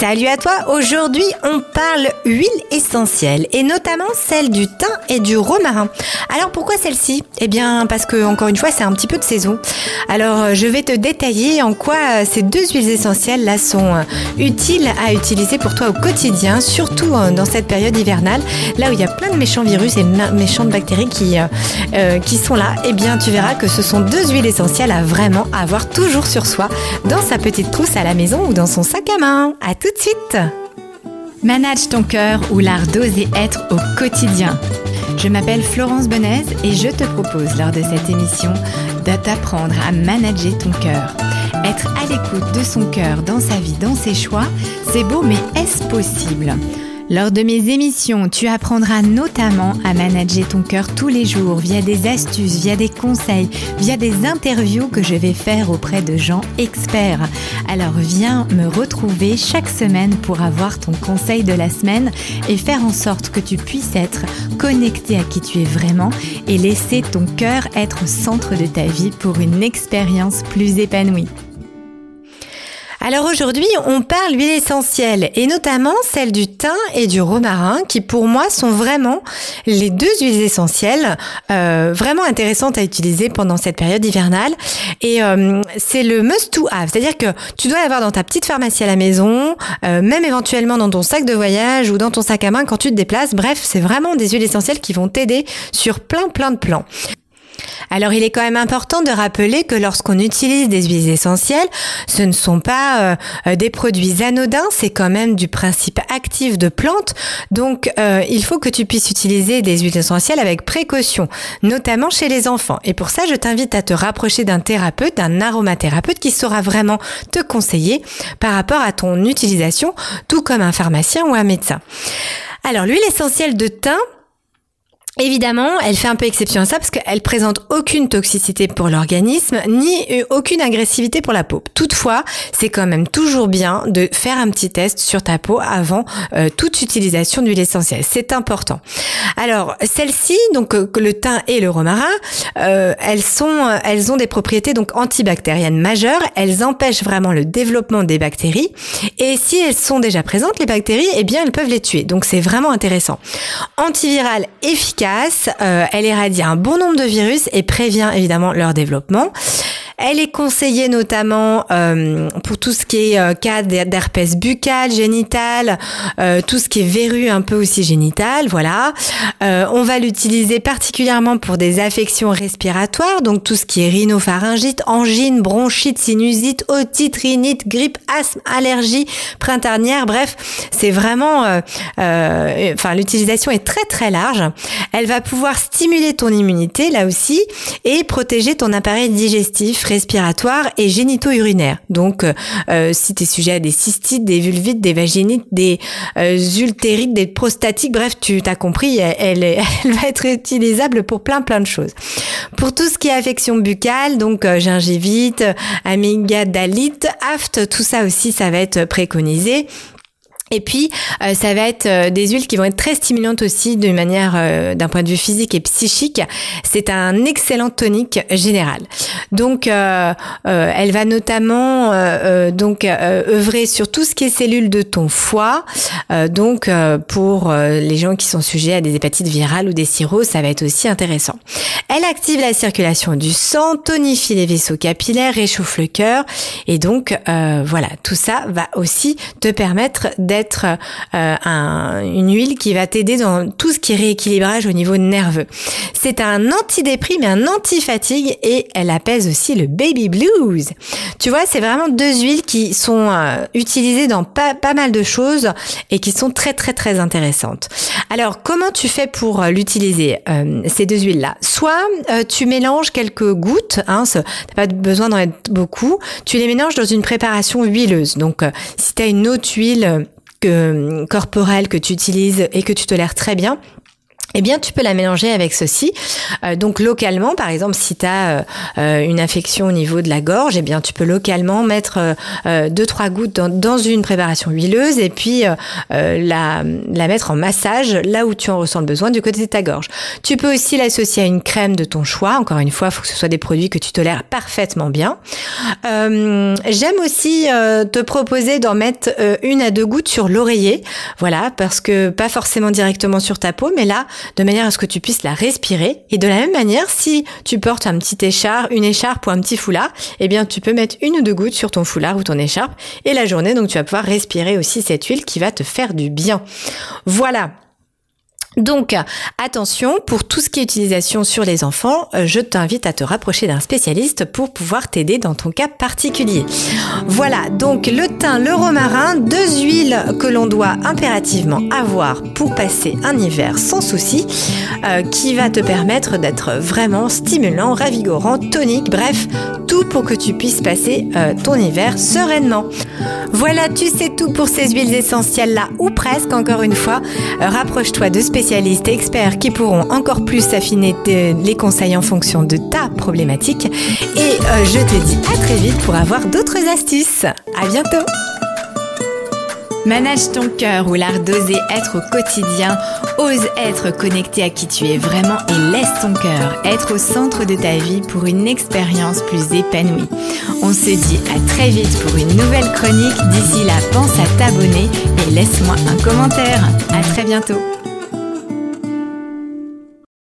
Salut à toi, aujourd'hui on parle huile essentielle et notamment celle du thym et du romarin. Alors pourquoi celle-ci? Eh bien parce que encore une fois c'est un petit peu de saison. Alors je vais te détailler en quoi ces deux huiles essentielles là sont euh, utiles à utiliser pour toi au quotidien, surtout euh, dans cette période hivernale, là où il y a plein de méchants virus et méchantes bactéries qui, euh, qui sont là. Eh bien tu verras que ce sont deux huiles essentielles à vraiment avoir toujours sur soi, dans sa petite trousse à la maison ou dans son sac à main. À tout de suite Manage ton cœur ou l'art d'oser être au quotidien. Je m'appelle Florence Benez et je te propose lors de cette émission de t'apprendre à manager ton cœur. Être à l'écoute de son cœur dans sa vie, dans ses choix, c'est beau mais est-ce possible? Lors de mes émissions, tu apprendras notamment à manager ton cœur tous les jours via des astuces, via des conseils, via des interviews que je vais faire auprès de gens experts. Alors viens me retrouver chaque semaine pour avoir ton conseil de la semaine et faire en sorte que tu puisses être connecté à qui tu es vraiment et laisser ton cœur être au centre de ta vie pour une expérience plus épanouie. Alors aujourd'hui, on parle d'huile essentielle et notamment celle du thym et du romarin qui pour moi sont vraiment les deux huiles essentielles euh, vraiment intéressantes à utiliser pendant cette période hivernale. Et euh, c'est le must to have, c'est-à-dire que tu dois l'avoir dans ta petite pharmacie à la maison, euh, même éventuellement dans ton sac de voyage ou dans ton sac à main quand tu te déplaces. Bref, c'est vraiment des huiles essentielles qui vont t'aider sur plein plein de plans. Alors il est quand même important de rappeler que lorsqu'on utilise des huiles essentielles, ce ne sont pas euh, des produits anodins, c'est quand même du principe actif de plante. Donc euh, il faut que tu puisses utiliser des huiles essentielles avec précaution, notamment chez les enfants. Et pour ça, je t'invite à te rapprocher d'un thérapeute, d'un aromathérapeute qui saura vraiment te conseiller par rapport à ton utilisation, tout comme un pharmacien ou un médecin. Alors l'huile essentielle de thym, Évidemment, elle fait un peu exception à ça parce qu'elle présente aucune toxicité pour l'organisme ni aucune agressivité pour la peau. Toutefois, c'est quand même toujours bien de faire un petit test sur ta peau avant euh, toute utilisation d'huile essentielle. C'est important. Alors, celles-ci, donc euh, le thym et le romarin, euh, elles sont, elles ont des propriétés donc antibactériennes majeures. Elles empêchent vraiment le développement des bactéries. Et si elles sont déjà présentes, les bactéries, eh bien, elles peuvent les tuer. Donc, c'est vraiment intéressant. Antivirale efficace euh, elle éradie un bon nombre de virus et prévient évidemment leur développement. Elle est conseillée notamment euh, pour tout ce qui est euh, cas d'herpès buccal, génital, euh, tout ce qui est verrue un peu aussi génital, voilà. on va l'utiliser particulièrement pour des affections respiratoires, donc tout ce qui est rhinopharyngite, angine, bronchite, sinusite, otite, rhinite, grippe, asthme, allergie printanière, bref, c'est vraiment, enfin l'utilisation est très très large. Elle va pouvoir stimuler ton immunité là aussi et protéger ton appareil digestif respiratoires et génito-urinaires. Donc, euh, euh, si tu es sujet à des cystites, des vulvites, des vaginites, des euh, ultérites, des prostatiques, bref, tu t'as compris, elle, va être utilisable pour plein plein de choses. Pour tout ce qui est affection buccale, donc gingivite, amygdalite, aft, tout ça aussi, ça va être préconisé. Et puis, euh, ça va être euh, des huiles qui vont être très stimulantes aussi de manière, euh, d'un point de vue physique et psychique. C'est un excellent tonique général. Donc, elle va notamment donc œuvrer sur tout ce qui est cellules de ton foie. donc, pour les gens qui sont sujets à des hépatites virales ou des cirrhoses, ça va être aussi intéressant. Elle active la circulation du sang, tonifie les vaisseaux capillaires, réchauffe le cœur, et donc voilà, tout ça va aussi te permettre d'être être euh, un, une huile qui va t'aider dans tout ce qui est rééquilibrage au niveau nerveux. C'est un antidéprime et un anti-fatigue et elle apaise aussi le baby blues. Tu vois, c'est vraiment deux huiles qui sont euh, utilisées dans pas, mal de choses et qui sont très très très intéressantes. Alors, comment tu fais pour euh, l'utiliser, ces deux huiles-là? Soit tu mélanges quelques gouttes, hein, t'as pas besoin d'en mettre beaucoup, tu les mélanges dans une préparation huileuse. Donc, si tu as une autre huile que, corporelle que tu utilises et que tu tolères très bien, eh bien, tu peux la mélanger avec ceci. Euh, donc, localement, par exemple, si tu as euh, euh, une infection au niveau de la gorge, eh bien, tu peux localement mettre deux, trois gouttes dans, une préparation huileuse et puis la, la mettre en massage là où tu en ressens le besoin du côté de ta gorge. Tu peux aussi l'associer à une crème de ton choix. Encore une fois, il faut que ce soit des produits que tu tolères parfaitement bien. J'aime aussi te proposer d'en mettre une à deux gouttes sur l'oreiller. Voilà, parce que pas forcément directement sur ta peau, mais là, de manière à ce que tu puisses la respirer. Et de la même manière, si tu portes un petit écharpe, une écharpe ou un petit foulard, eh bien, tu peux mettre une ou deux gouttes sur ton foulard ou ton écharpe et la journée, donc tu vas pouvoir respirer aussi cette huile qui va te faire du bien. Voilà. Donc, attention, pour tout ce qui est utilisation sur les enfants, euh, je t'invite à te rapprocher d'un spécialiste pour pouvoir t'aider dans ton cas particulier. Voilà, donc le thym, le romarin, deux huiles que l'on doit impérativement avoir pour passer un hiver sans souci, euh, qui va te permettre d'être vraiment stimulant, ravigorant, tonique, bref, tout pour que tu puisses passer euh, ton hiver sereinement. Voilà, tu sais tout pour ces huiles essentielles là, ou presque, encore une fois, rapproche-toi de spécialistes spécialistes et experts qui pourront encore plus affiner les conseils en fonction de ta problématique. Et euh, je te dis à très vite pour avoir d'autres astuces. À bientôt! Manage ton cœur ou l'art d'oser être au quotidien. Ose être connecté à qui tu es vraiment et laisse ton cœur être au centre de ta vie pour une expérience plus épanouie. On se dit à très vite pour une nouvelle chronique. D'ici là, pense à t'abonner et laisse-moi un commentaire. À très bientôt.